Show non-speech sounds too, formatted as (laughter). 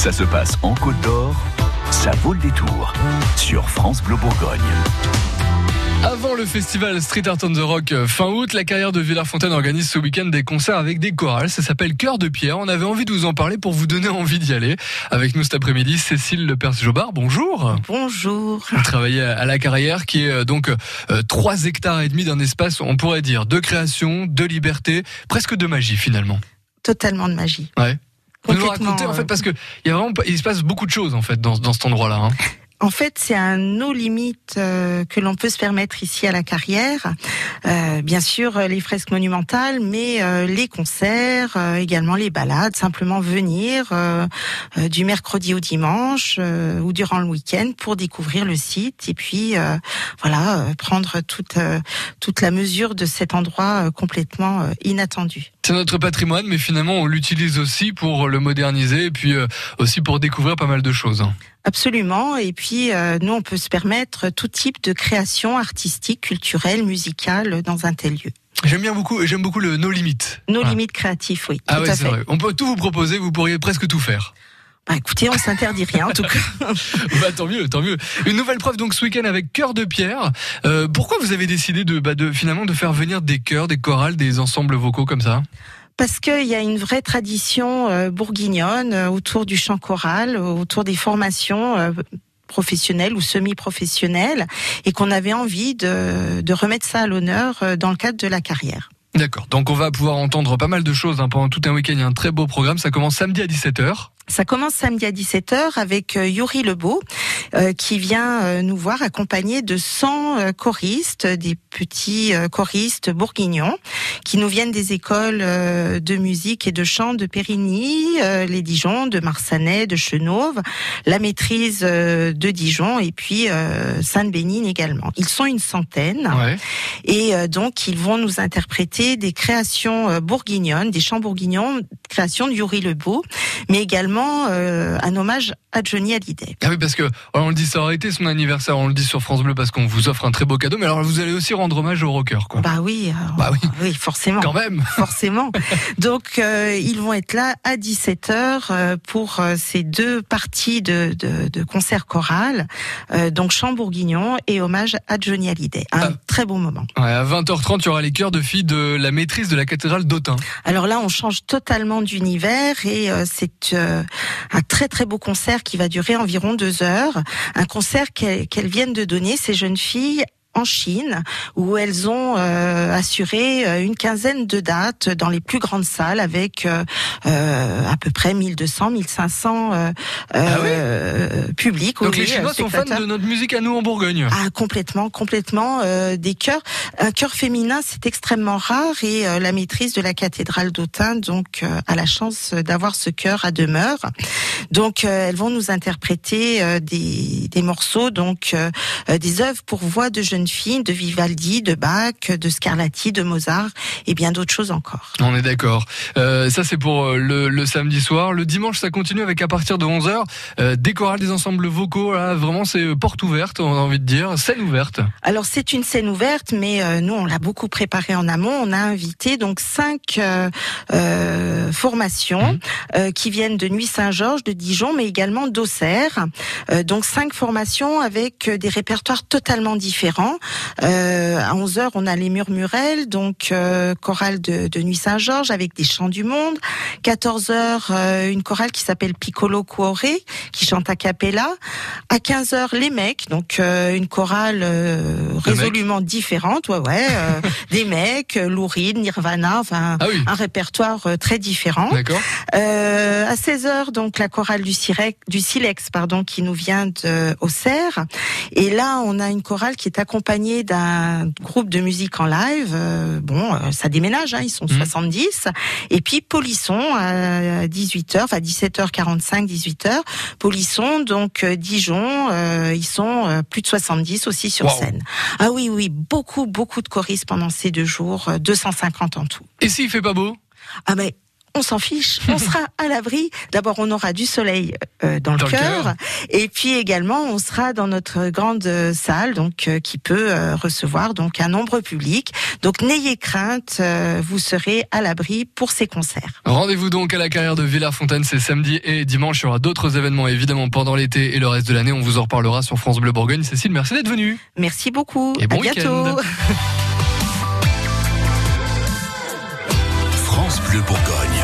Ça se passe en Côte d'Or, ça vaut le détour sur France Bleu Bourgogne. Avant le festival Street Art on the Rock euh, fin août, la carrière de Villers-Fontaine organise ce week-end des concerts avec des chorales. Ça s'appelle Cœur de Pierre. On avait envie de vous en parler pour vous donner envie d'y aller. Avec nous cet après-midi, Cécile Le Jobard. Bonjour. Bonjour. Vous travaillez à la carrière qui est euh, donc 3 euh, hectares et demi d'un espace, on pourrait dire, de création, de liberté, presque de magie finalement. Totalement de magie. Ouais. Vous en fait parce que il y a vraiment il se passe beaucoup de choses en fait dans, dans cet endroit-là. Hein. En fait, c'est un no limite euh, que l'on peut se permettre ici à la carrière. Euh, bien sûr, les fresques monumentales, mais euh, les concerts, également les balades, simplement venir du mercredi au dimanche ou durant le week-end pour découvrir le site et puis voilà prendre toute toute la mesure de cet endroit complètement inattendu. C'est notre patrimoine, mais finalement on l'utilise aussi pour le moderniser et puis aussi pour découvrir pas mal de choses. Absolument. Et puis, euh, nous, on peut se permettre tout type de création artistique, culturelle, musicale dans un tel lieu. J'aime bien beaucoup, j'aime beaucoup le No limites. No limites créatifs, oui. Ah oui, c'est vrai. On peut tout vous proposer, vous pourriez presque tout faire. Bah écoutez, on s'interdit rien en tout cas. (laughs) bah, tant mieux, tant mieux. Une nouvelle preuve donc ce week-end avec Cœur de Pierre. Euh, pourquoi vous avez décidé de, bah, de finalement de faire venir des chœurs, des chorales, des ensembles vocaux comme ça? Parce qu'il y a une vraie tradition euh, bourguignonne euh, autour du chant choral, autour des formations professionnelles ou semi-professionnelles, et qu'on avait envie de, de remettre ça à l'honneur dans le cadre de la carrière. D'accord, donc on va pouvoir entendre pas mal de choses hein, pendant tout un week-end. Il y a un très beau programme, ça commence samedi à 17h. Ça commence samedi à 17h avec euh, Yuri Lebeau euh, qui vient euh, nous voir accompagné de 100 choristes, des petits choristes bourguignons qui nous viennent des écoles de musique et de chant de Périgny, les Dijon, de Marsanais, de Chenauve, la maîtrise de Dijon et puis Sainte-Bénigne également. Ils sont une centaine et donc ils vont nous interpréter des créations bourguignonnes, des chants bourguignons, créations de Yuri Lebeau, mais également euh, un hommage à Johnny Hallyday. Ah oui, parce que on le dit, ça aurait été son anniversaire, on le dit sur France Bleu parce qu'on vous offre un très beau cadeau, mais alors vous allez aussi rendre hommage au rocker, quoi. Bah oui, euh, bah oui, (laughs) forcément. Quand même. (laughs) Forcément. Donc euh, ils vont être là à 17h pour ces deux parties de, de, de concert choral, donc chant bourguignon et hommage à Johnny Hallyday. Un ah. très bon moment. À 20h30, il y aura les chœurs de filles de la maîtrise de la cathédrale d'Autun. Alors là, on change totalement d'univers et c'est un très très beau concert qui va durer environ deux heures. Un concert qu'elles viennent de donner, ces jeunes filles, en Chine, où elles ont euh, assuré euh, une quinzaine de dates dans les plus grandes salles avec euh, à peu près 1200, 1500 euh, ah publics. Donc les Chinois sont fans de notre musique à nous en Bourgogne. Ah complètement, complètement. des chœurs, un chœur féminin, c'est extrêmement rare et la maîtrise de la cathédrale d'Autun donc a la chance d'avoir ce chœur à demeure. Donc elles vont nous interpréter des, des morceaux, donc des œuvres pour voix de jeunes de Vivaldi, de Bach, de Scarlatti, de Mozart et bien d'autres choses encore. On est d'accord. Euh, ça c'est pour euh, le, samedi soir. Le dimanche ça continue avec à partir de 11h euh, des chorales, des ensembles vocaux. Là, vraiment c'est porte ouverte, on a envie de dire, scène ouverte. Alors c'est une scène ouverte, mais nous on l'a beaucoup préparé en amont. On a invité donc cinq formations mmh. qui viennent de Nuit Saint-Georges, de Dijon, mais également d'Auxerre. donc cinq formations avec des répertoires totalement différents. Euh, à 11h, on a les Murmurelles, donc euh, chorale de, Nuit Saint-Georges avec des chants du monde. 14h, euh, une chorale qui s'appelle Piccolo Cuore, qui chante a cappella. À 15h, les mecs, donc une chorale résolument différente, ouais, ouais, (laughs) des mecs, Louride, Nirvana, enfin ah un répertoire très différent. à 16h, donc la chorale du, du Silex, pardon, qui nous vient de Auxerre. Et là, on a une chorale qui est accompagnée accompagné d'un groupe de musique en live. Euh, bon, euh, ça déménage, hein, ils sont 70. Mmh. Et puis Polisson à 18h, enfin 17h45, 18h. Polisson, donc euh, Dijon, ils sont plus de 70 aussi sur scène. Ah oui, oui, beaucoup, beaucoup de choristes pendant ces deux jours, 250 en tout. Et s'il fait pas beau? Ah mais on s'en fiche, on (laughs) sera à l'abri. D'abord, on aura du soleil euh, dans, le cœur, et puis également, on sera dans notre grande salle, donc euh, qui peut euh, recevoir donc un nombre public. Donc, n'ayez crainte, vous serez à l'abri pour ces concerts. Rendez-vous donc à la carrière de Villers-Fontaine, c'est samedi et dimanche. Il y aura d'autres événements évidemment pendant l'été et le reste de l'année. On vous en reparlera sur France Bleu Bourgogne. Cécile, merci d'être venue. Merci beaucoup. Et bon à bientôt. (laughs) France Bleu Bourgogne.